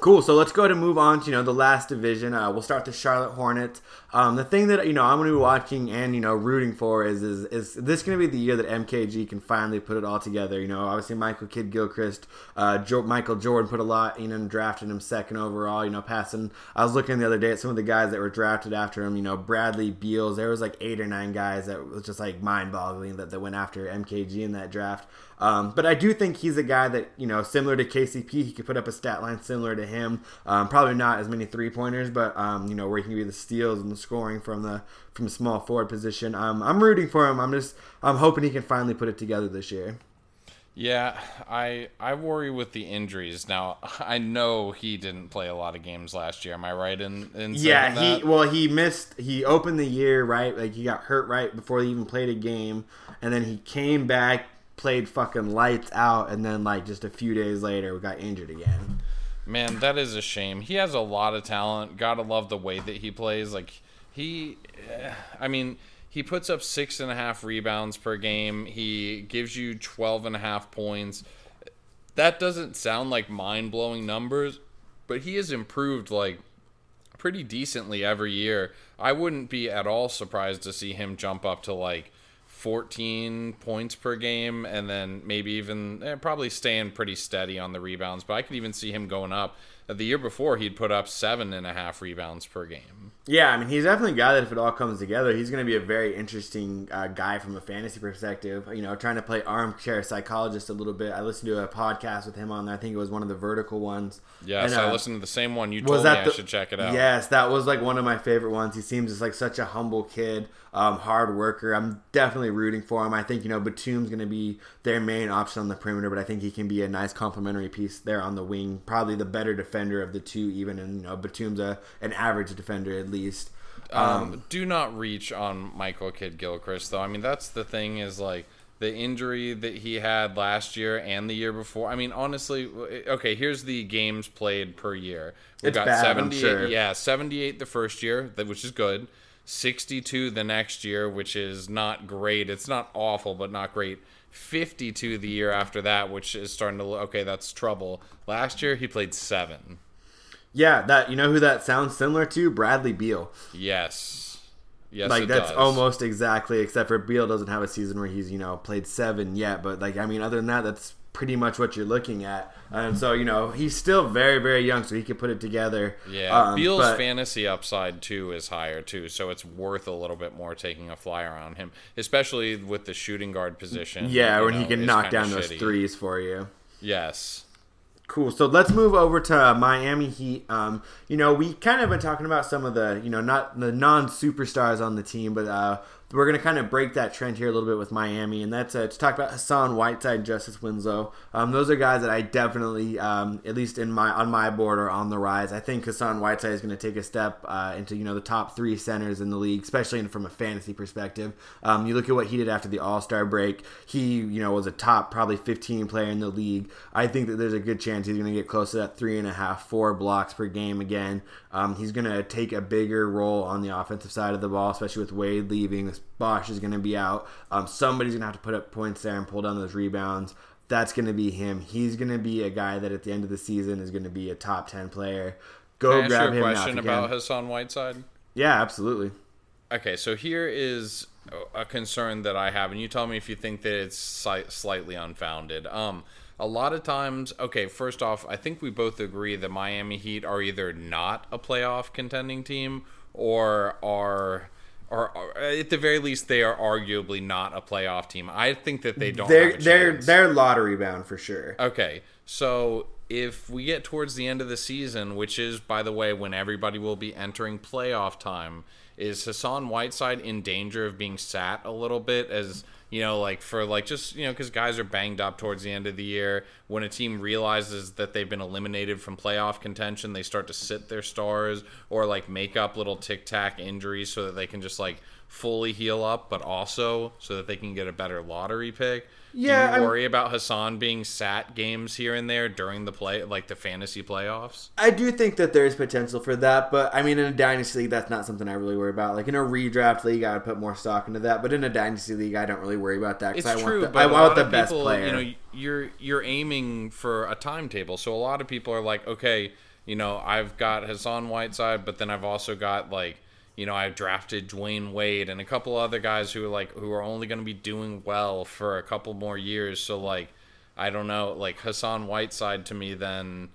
Cool. So let's go to move on to you know the last division. Uh, we'll start the Charlotte Hornets. Um, the thing that you know I'm going to be watching and you know rooting for is is is this going to be the year that MKG can finally put it all together? You know, obviously Michael Kidd Gilchrist, uh, jo- Michael Jordan put a lot in and drafted him second overall. You know, passing. I was looking the other day at some of the guys that were drafted after him. You know, Bradley Beals. There was like eight or nine guys that was just like mind boggling that that went after MKG in that draft. Um, but I do think he's a guy that, you know, similar to KCP, he could put up a stat line similar to him. Um, probably not as many three pointers, but, um, you know, where he can be the steals and the scoring from the from the small forward position. Um, I'm rooting for him. I'm just, I'm hoping he can finally put it together this year. Yeah, I I worry with the injuries. Now I know he didn't play a lot of games last year. Am I right in, in saying Yeah, that? he well he missed he opened the year right like he got hurt right before he even played a game and then he came back played fucking lights out and then like just a few days later we got injured again. Man, that is a shame. He has a lot of talent. Gotta love the way that he plays. Like he, eh, I mean, he puts up six and a half rebounds per game. He gives you 12 and a half points. That doesn't sound like mind blowing numbers, but he has improved like pretty decently every year. I wouldn't be at all surprised to see him jump up to like 14 points per game and then maybe even eh, probably staying pretty steady on the rebounds. But I could even see him going up. The year before, he'd put up seven and a half rebounds per game. Yeah, I mean, he's definitely a guy that if it all comes together, he's going to be a very interesting uh, guy from a fantasy perspective. You know, trying to play armchair psychologist a little bit. I listened to a podcast with him on there. I think it was one of the vertical ones. Yes, And, I uh, listened to the same one. You told me that I should check it out. Yes, that was like one of my favorite ones. He seems just like such a humble kid, um, hard worker. I'm definitely rooting for him. I think you know Batum's going to be their main option on the perimeter, but I think he can be a nice complementary piece there on the wing. Probably the better defender of the two, even and you know Batum's a an average defender at least. Um, do not reach on Michael Kidd Gilchrist, though. I mean, that's the thing is like the injury that he had last year and the year before. I mean, honestly, okay, here's the games played per year. We It's bad, I'm sure. Yeah, 78 the first year, which is good. 62 the next year, which is not great. It's not awful, but not great. 52 the year after that, which is starting to look okay. That's trouble. Last year he played seven. Yeah, that you know who that sounds similar to? Bradley Beal. Yes, yes, like that's does. almost exactly except for Beal doesn't have a season where he's you know played seven yet, but like I mean other than that that's pretty much what you're looking at. And so, you know, he's still very, very young, so he could put it together. Yeah, Um, Beal's but- fantasy upside too is higher too, so it's worth a little bit more taking a flyer on him, especially with the shooting guard position. Yeah, when he can knock down those shitty. threes for you. Yes. Cool. So let's move over to Miami Heat. Um, you know, we kind of been talking about some of the, you know, not the non superstars on the team, but uh, we're going to kind of break that trend here a little bit with Miami, and that's uh, to talk about Hassan Whiteside, and Justice Winslow. Um, those are guys that I definitely, um, at least in my on my board, are on the rise. I think Hassan Whiteside is going to take a step uh, into you know the top three centers in the league, especially in, from a fantasy perspective. Um, you look at what he did after the All Star break. He, you know, was a top probably 15 player in the league. I think that there's a good chance he's going to get close to that three and a half, four blocks per game again. Um, he's going to take a bigger role on the offensive side of the ball, especially with Wade leaving. Bosh is going to be out. Um, somebody's going to have to put up points there and pull down those rebounds. That's going to be him. He's going to be a guy that at the end of the season is going to be a top 10 player. Go Can I ask grab you him a question about. Hassan Whiteside? Yeah, absolutely. Okay, so here is a concern that I have, and you tell me if you think that it's slightly unfounded. Um, a lot of times, okay, first off, I think we both agree that Miami Heat are either not a playoff contending team or are. Or, or at the very least, they are arguably not a playoff team. I think that they don't. They're they're they're lottery bound for sure. Okay, so if we get towards the end of the season, which is, by the way, when everybody will be entering playoff time, is Hassan Whiteside in danger of being sat a little bit as you know, like for like just you know, because guys are banged up towards the end of the year. When a team realizes that they've been eliminated from playoff contention, they start to sit their stars or like make up little tic tac injuries so that they can just like fully heal up, but also so that they can get a better lottery pick. Yeah, Do I'm- worry about Hassan being sat games here and there during the play, like the fantasy playoffs? I do think that there's potential for that, but I mean, in a dynasty league, that's not something I really worry about. Like in a redraft league, I would put more stock into that, but in a dynasty league, I don't really worry about that It's because I true, want the, but I a want lot the of best people, player. you know, you're you're aiming for a timetable. So a lot of people are like, okay, you know, I've got Hassan Whiteside, but then I've also got like, you know, I've drafted Dwyane Wade and a couple other guys who are like who are only going to be doing well for a couple more years. So like, I don't know, like Hassan Whiteside to me then.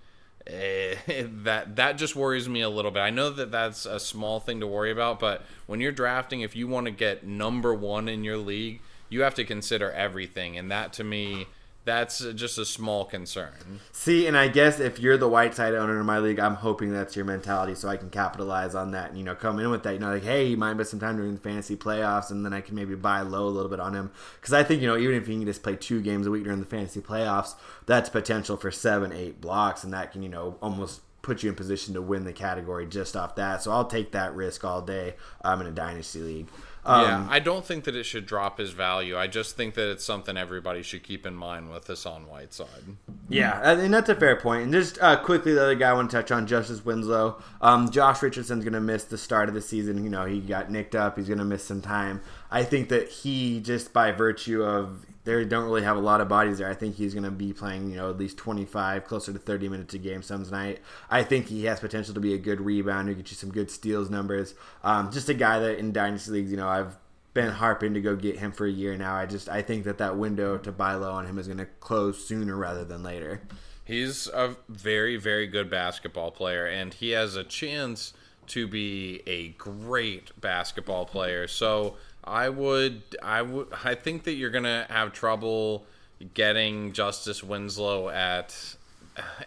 eh, that that just worries me a little bit. I know that that's a small thing to worry about, but when you're drafting, if you want to get number one in your league, you have to consider everything, and that to me, that's just a small concern. See, and I guess if you're the Whiteside owner in my league, I'm hoping that's your mentality, so I can capitalize on that and you know come in with that. You know, like hey, he might miss some time during the fantasy playoffs, and then I can maybe buy low a little bit on him because I think you know even if he can just play two games a week during the fantasy playoffs, that's potential for seven, eight blocks, and that can you know almost put you in position to win the category just off that. So I'll take that risk all day. I'm in a dynasty league. Um, yeah, I don't think that it should drop his value. I just think that it's something everybody should keep in mind with Hassan Whiteside. Yeah, and and that's a fair point. And just uh, quickly, the other guy I want to touch on, Justice Winslow. Um, Josh Richardson's going to miss the start of the season. You know, he got nicked up. He's going to miss some time. I think that he, just by virtue of they don't really have a lot of bodies there, I think he's going to be playing, you know, at least 25, closer to 30 minutes a game some night. I think he has potential to be a good rebounder, get you some good steals numbers. Um, just a guy that in dynasty leagues, you know, I've been harping to go get him for a year now. I just I think that that window to buy low on him is going to close sooner rather than later. He's a very, very good basketball player, and he has a chance to be a great basketball player. So I would, I would, I think that you're gonna have trouble getting Justice Winslow at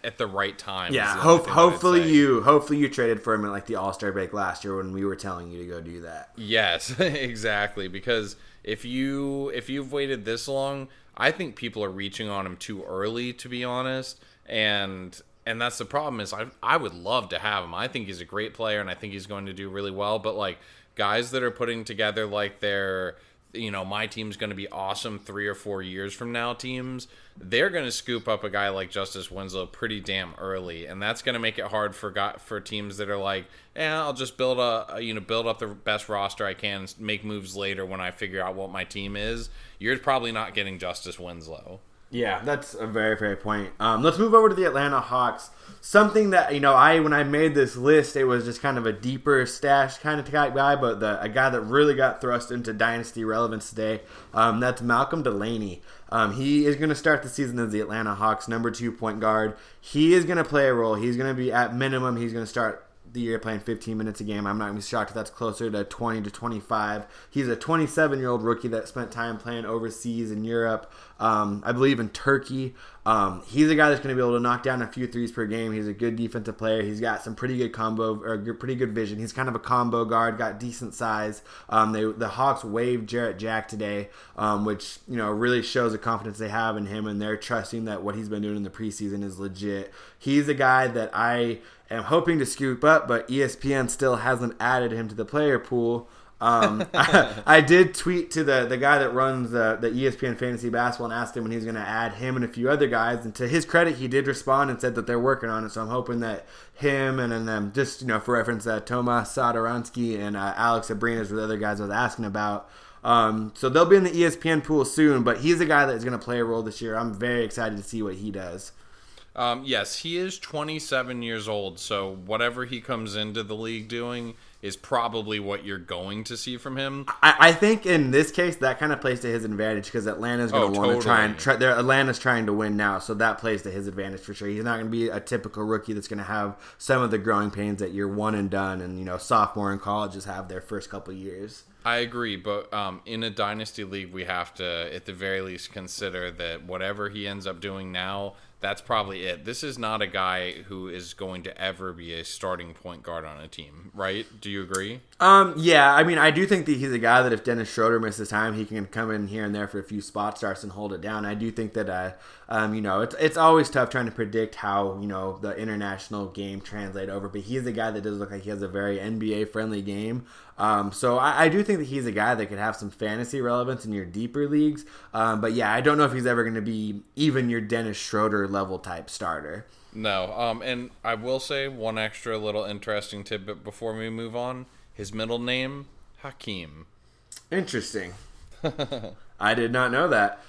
at the right time. Yeah, hope, thing that I'd hopefully you hopefully you traded for him at like the All Star break last year when we were telling you to go do that. Yes, exactly. Because if you if you've waited this long, I think people are reaching on him too early, to be honest. And and that's the problem is I I would love to have him. I think he's a great player, and I think he's going to do really well. But like guys that are putting together like their you know my team's going to be awesome three or four years from now teams they're going to scoop up a guy like justice winslow pretty damn early. And that's going to make it hard for got for teams that are like yeah i'll just build a you know build up the best roster i can make moves later when i figure out what my team is. You're probably not getting justice winslow Yeah, that's a very fair point. Um, let's move over to the Atlanta Hawks. Something that you know, I when I made this list, it was just kind of a deeper stash kind of guy, but the a guy that really got thrust into dynasty relevance today. Um, that's Malcolm Delaney. Um, he is going to start the season as the Atlanta Hawks number two point guard. He is going to play a role. He's going to be at minimum. He's going to start the year playing 15 minutes a game. I'm not shocked if that's closer to 20 to 25. He's a 27 year old rookie that spent time playing overseas in Europe, um, I believe in Turkey. Um, he's a guy that's going to be able to knock down a few threes per game. He's a good defensive player. He's got some pretty good combo or pretty good vision. He's kind of a combo guard, got decent size. Um, they, the Hawks waived Jarrett Jack today, um, which you know really shows the confidence they have in him, and they're trusting that what he's been doing in the preseason is legit. He's a guy that I am hoping to scoop up, but ESPN still hasn't added him to the player pool. Um, I, I, did tweet to the, the guy that runs the, the ESPN Fantasy Basketball and asked him when he's going to add him and a few other guys. And to his credit, he did respond and said that they're working on it. So I'm hoping that him and then um, just you know for reference, uh, Tomas Satoransky and uh, Alex Abrines were the other guys I was asking about. Um, so they'll be in the ESPN pool soon, but he's a guy that's going to play a role this year. I'm very excited to see what he does. Um, yes, he is 27 years old, so whatever he comes into the league doing is probably what you're going to see from him. I, I think in this case that kind of plays to his advantage because Atlanta's going to oh, want to try and try. Atlanta's trying to win now, so that plays to his advantage for sure. He's not going to be a typical rookie that's going to have some of the growing pains that you're one and done, and you know sophomore in colleges have their first couple years. I agree, but um, in a dynasty league, we have to, at the very least, consider that whatever he ends up doing now, that's probably it. This is not a guy who is going to ever be a starting point guard on a team, right? Do you agree? Um, yeah. I mean, I do think that he's a guy that if Dennis Schroeder misses time, he can come in here and there for a few spot starts and hold it down. I do think that, uh, um, you know, it's it's always tough trying to predict how you know the international game translate over, but he's a guy that does look like he has a very NBA friendly game. Um, so I, I, do think that he's a guy that could have some fantasy relevance in your deeper leagues. Um, but yeah, I don't know if he's ever going to be even your Dennis Schroeder level type starter. No. Um, and I will say one extra little interesting tidbit before we move on. His middle name, Hakim. Interesting. I did not know that.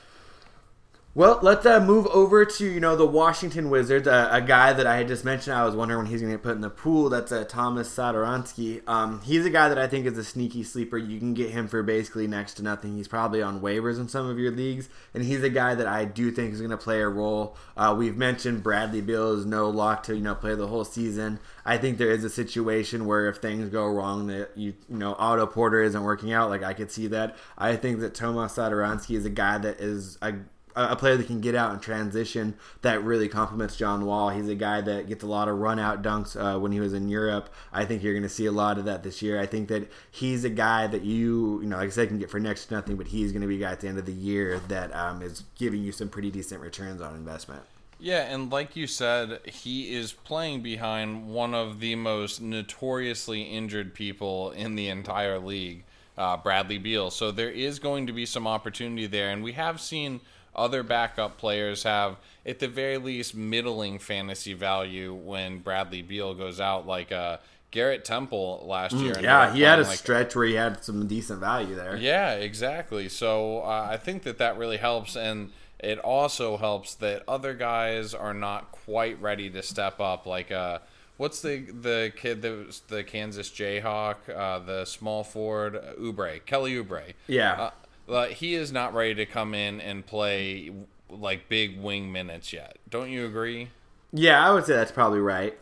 Well, let's uh, move over to you know the Washington Wizards. Uh, a guy that I had just mentioned. I was wondering when he's going to get put in the pool. That's uh, Thomas Satoransky. Um, he's a guy that I think is a sneaky sleeper. You can get him for basically next to nothing. He's probably on waivers in some of your leagues, and he's a guy that I do think is going to play a role. Uh, we've mentioned Bradley Beal is no lock to you know play the whole season. I think there is a situation where if things go wrong, that you you know Otto Porter isn't working out. Like I could see that. I think that Thomas Satoransky is a guy that is a a player that can get out and transition that really complements John Wall. He's a guy that gets a lot of run out dunks uh, when he was in Europe. I think you're going to see a lot of that this year. I think that he's a guy that you, you know, like I said, can get for next to nothing, but he's going to be a guy at the end of the year that um, is giving you some pretty decent returns on investment. Yeah, and like you said, he is playing behind one of the most notoriously injured people in the entire league, uh, Bradley Beal. So there is going to be some opportunity there, and we have seen – other backup players have, at the very least, middling fantasy value when Bradley Beal goes out, like uh, Garrett Temple last mm, year. yeah, he had a like, stretch where he had some decent value there. Yeah, exactly. So uh, I think that that really helps, and it also helps that other guys are not quite ready to step up. Like, uh, what's the the kid that was the Kansas Jayhawk, uh, the small forward Oubre, Kelly Oubre. Yeah. Uh, he is not ready to come in and play like big wing minutes yet. Don't you agree? Yeah, I would say that's probably right.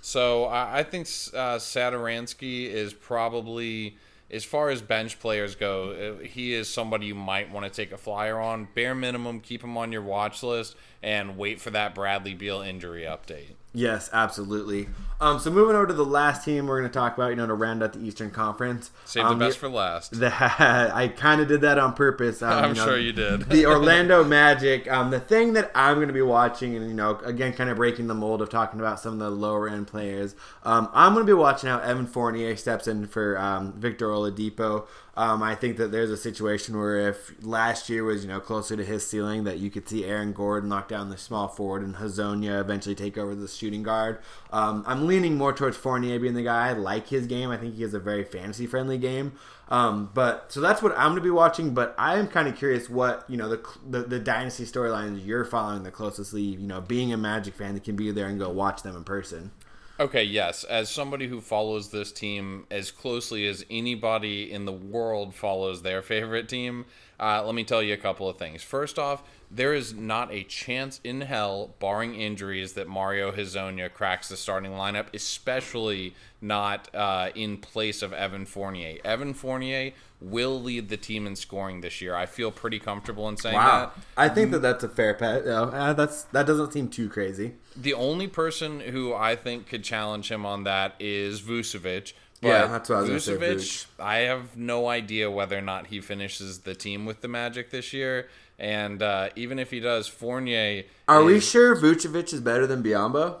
So I, I think uh, Satoransky is probably, as far as bench players go, uh, he is somebody you might want to take a flyer on. Bare minimum, keep him on your watch list and wait for that Bradley Beal injury update. Yes, absolutely. Um, so moving over to the last team we're going to talk about, you know, to round out the Eastern Conference. Save um, the best the, for last. The, I kind of did that on purpose. Um, I'm you know, sure you did. the Orlando Magic. Um, the thing that I'm going to be watching, and you know, again, kind of breaking the mold of talking about some of the lower end players. Um, I'm going to be watching how Evan Fournier steps in for um, Victor Oladipo. Um, I think that there's a situation where if last year was you know closer to his ceiling, that you could see Aaron Gordon knock down the small forward and Hezonja eventually take over the shooting guard. Um, I'm leaning more towards Fournier being the guy. I like his game. I think he has a very fantasy friendly game. Um, but so that's what I'm going to be watching. But I am kind of curious what you know the the, the dynasty storylines you're following the closest. You know, being a Magic fan that can be there and go watch them in person. Okay, yes. As somebody who follows this team as closely as anybody in the world follows their favorite team, uh, let me tell you a couple of things. First off, there is not a chance in hell, barring injuries, that Mario Hezonja cracks the starting lineup, especially not uh, in place of Evan Fournier. Evan Fournier will lead the team in scoring this year. I feel pretty comfortable in saying wow. that. I think that that's a fair bet. Uh, that's that doesn't seem too crazy. The only person who I think could challenge him on that is Vucevic. But yeah, that's what I was Vucevic, I have no idea whether or not he finishes the team with the Magic this year. And uh, even if he does, Fournier. Are is, we sure Vucevic is better than Biyombo?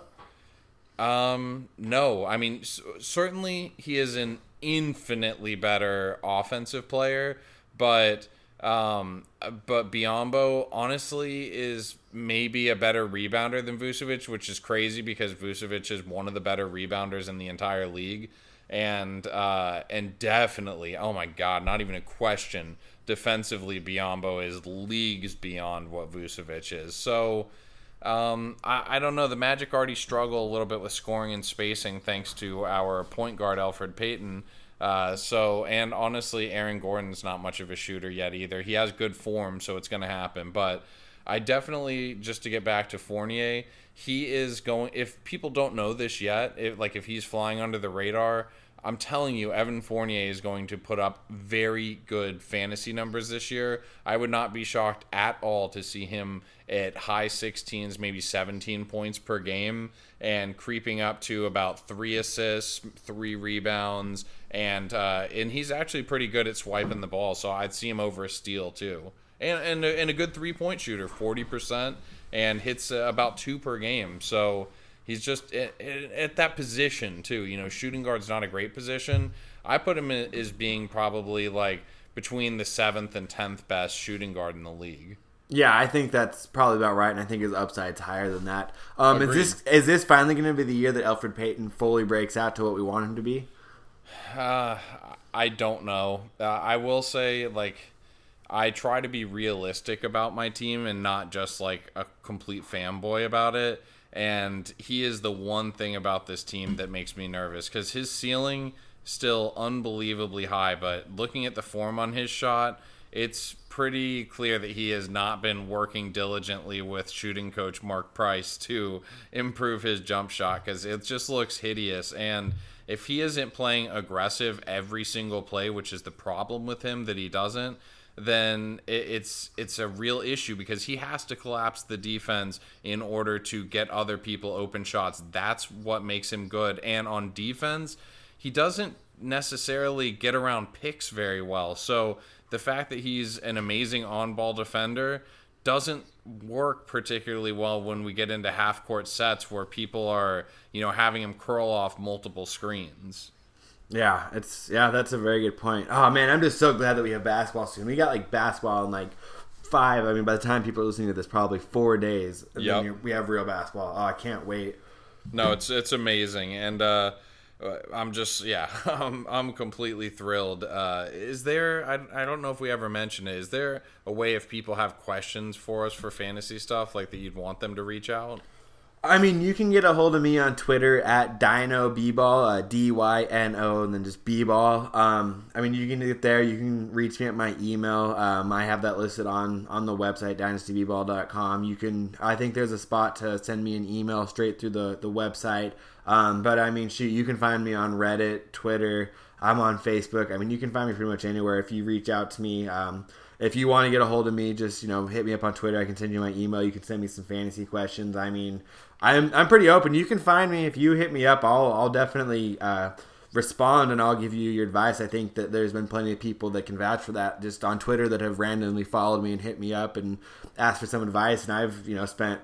Um, no. I mean, certainly he is an infinitely better offensive player, but um, but Biyombo honestly is maybe a better rebounder than Vucevic, which is crazy because Vucevic is one of the better rebounders in the entire league, and uh, and definitely, oh my god, not even a question. Defensively, Biyombo is leagues beyond what Vucevic is. So. Um, I, I, don't know. The Magic already struggle a little bit with scoring and spacing thanks to our point guard Elfrid Payton. Uh, so, and honestly, Aaron Gordon's not much of a shooter yet either. He has good form, so it's going to happen. But I definitely, just to get back to Fournier, he is going. If people don't know this yet, if, like if he's flying under the radar, I'm telling you, Evan Fournier is going to put up very good fantasy numbers this year. I would not be shocked at all to see him at high 16s, maybe 17 points per game, and creeping up to about three assists, three rebounds, and uh, and he's actually pretty good at swiping the ball. So I'd see him over a steal too, and and a, and a good three point shooter, 40 percent, and hits uh, about two per game. So He's just at, at, that position too. You know, shooting guard's not a great position. I put him in, as being probably like between the seventh and tenth best shooting guard in the league. Yeah, I think that's probably about right, and I think his upside's higher than that. Um, is this is this finally going to be the year that Elfrid Payton fully breaks out to what we want him to be? Uh, I don't know. Uh, I will say, like, I try to be realistic about my team and not just like a complete fanboy about it and he is the one thing about this team that makes me nervous because his ceiling still unbelievably high but looking at the form on his shot it's pretty clear that he has not been working diligently with shooting coach mark price to improve his jump shot because it just looks hideous. And if he isn't playing aggressive every single play which is the problem with him that he doesn't then it's it's a real issue because he has to collapse the defense in order to get other people open shots. That's what makes him good. And on defense, he doesn't necessarily get around picks very well. So the fact that he's an amazing on-ball defender doesn't work particularly well when we get into half-court sets where people are, you know, having him curl off multiple screens. Yeah, it's yeah, that's a very good point. Oh man, I'm just so glad that we have basketball soon. We got like basketball in like five. I mean, by the time people are listening to this, probably four days. Yeah, we have real basketball. Oh, I can't wait. No, it's it's amazing, and uh, I'm just yeah, I'm I'm completely thrilled. Uh, is there? I I don't know if we ever mentioned it. Is there a way if people have questions for us for fantasy stuff like that you'd want them to reach out? I mean, you can get a hold of me on Twitter at Dyno B-Ball, uh, D Y N O, and then just B-Ball. Um, I mean, you can get there. You can reach me at my email. Um, I have that listed on on the website dynastyball.com. You can. I think there's a spot to send me an email straight through the the website. Um, but I mean, shoot, you can find me on Reddit, Twitter. I'm on Facebook. I mean, you can find me pretty much anywhere if you reach out to me. Um, if you want to get a hold of me, just you know hit me up on Twitter. I can send you my email. You can send me some fantasy questions. I mean, I'm I'm pretty open. You can find me if you hit me up. I'll I'll definitely uh, respond and I'll give you your advice. I think that there's been plenty of people that can vouch for that just on Twitter that have randomly followed me and hit me up and asked for some advice. And I've you know spent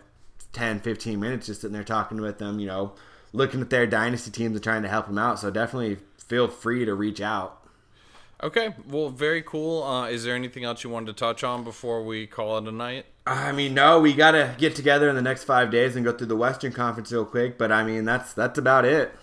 10, 15 minutes just sitting there talking with them. You know, looking at their dynasty teams and trying to help them out. So definitely feel free to reach out. Okay, well, very cool. Uh, is there anything else you wanted to touch on before we call it a night? I mean, no, we got to get together in the next five days and go through the Western Conference real quick. But I mean, that's that's about it.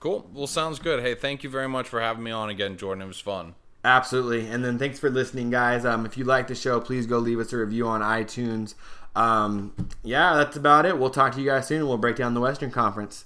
Cool. Well, sounds good. Hey, thank you very much for having me on again, Jordan. It was fun. Absolutely. And then thanks for listening, guys. Um, if you like the show, please go leave us a review on iTunes. Um, yeah, that's about it. We'll talk to you guys soon we'll break down the Western Conference.